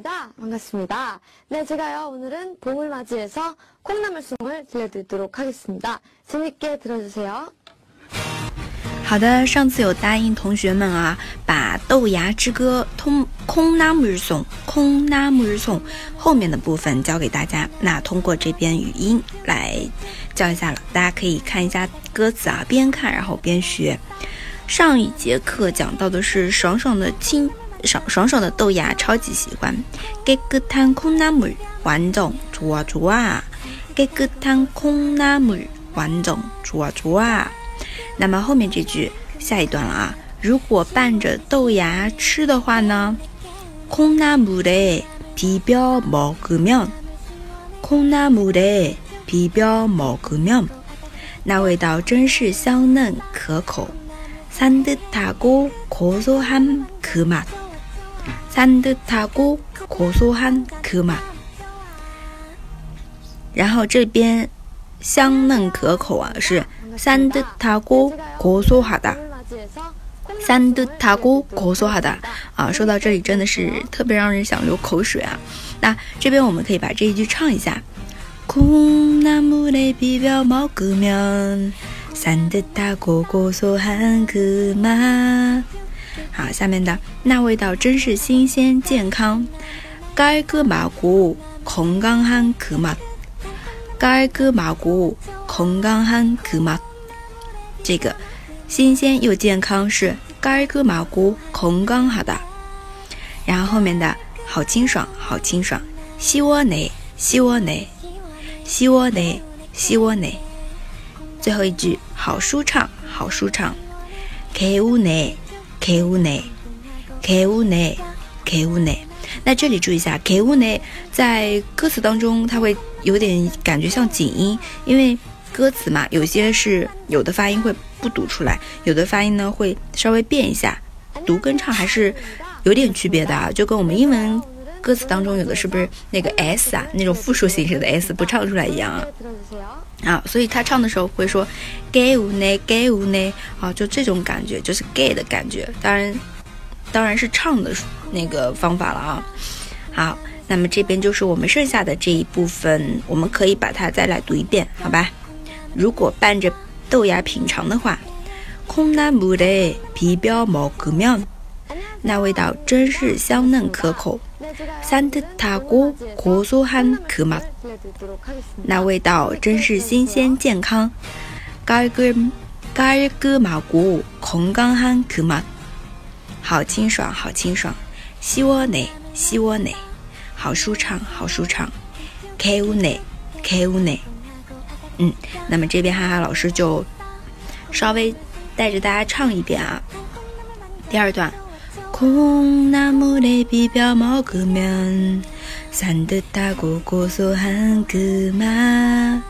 반갑습니다. 반갑습니다. 네, 제가요, 오늘은 봄을 맞이해서 콩나물송을 들려드리도록 하겠습니다. 재밌게 들어주세요. 好的，上次有答应同学们啊，把《豆芽之歌》通空拉木日颂空拉木日颂后面的部分教给大家。那通过这边语音来教一下了，大家可以看一下歌词啊，边看然后边学。上一节课讲到的是爽爽的清 爽爽爽的豆芽，超级喜欢。깨끗한콩나물완전좋아좋아 깨끗한콩나물완전좋아좋아那么后面这句下一段了啊，如果拌着豆芽吃的话呢，콩나물에비벼먹으면콩나물에비벼먹으면那味道真是香嫩可口，산뜻하고고소한그 맛， 산뜻하고고소한그 맛。 然后这边香嫩可口啊是。산뜻하고고소하 다， 산뜻하고고소하 다。 啊，说到这里真的是特别让人想流口水啊。那这边我们可以把这一句唱一下。콩나물에비벼먹으면산뜻하고고소한그 맛。 好，下面的那味道真是新鲜健康，깔끔하고건강한그 맛。 깔끔하고건강한그 맛。 这个新鲜又健康是깔끔하고건강하 다。 然后后面的好清爽，好清爽，시원 해， 시원 해， 시원 해， 시원 해。 最后一句好舒畅，好舒畅，개운 해， k u n e k u n e k u n e 那这里注意一下 k u n e 在歌词当中，它会有点感觉像紧音，因为歌词嘛，有些是有的发音会不读出来，有的发音呢会稍微变一下，读跟唱还是有点区别的啊，就跟我们英文歌词当中有的是不是那个 s 啊那种复数形式的 s 不唱出来一样啊？啊所以他唱的时候会说 gay 无嘞 gay 无嘞啊就这种感觉就是 gay 的感觉。当然当然是唱的那个方法了啊。好那么这边就是我们剩下的这一部分我们可以把它再来读一遍好吧？如果伴着豆芽品尝的话空难不得皮标毛孔亮那味道真是香嫩可口。산뜻하고고소한그 맛， 那味道真是新鲜健康，깔끔깔끔하고건강한그 맛， 好清爽，好清爽，시원해시원 해， 好舒畅，好舒畅，개운 해， 개운 해。 嗯，那么这边哈哈老师就稍微带着大家唱一遍啊。第二段， 콩나물에비벼먹으면산뜻하고고소한그 맛，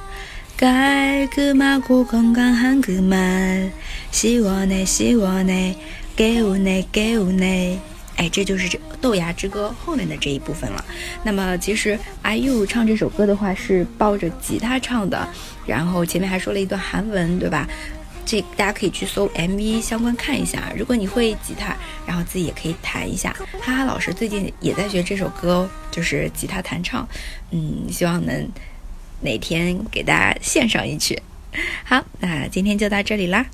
깔끔하고건강한그 맛， 시원해시원해개운해개운 해。 哎，这就是这《豆芽之歌》后面的这一部分了。那么，其实 IU 唱这首歌的话是抱着吉他唱的，然后前面还说了一段韩文，对吧？ 这大家可以去搜 MV 相关看一下。如果你会吉他，然后自己也可以弹一下。哈哈老师最近也在学这首歌哦，就是吉他弹唱。嗯，希望能哪天给大家献上一曲。好，那今天就到这里啦。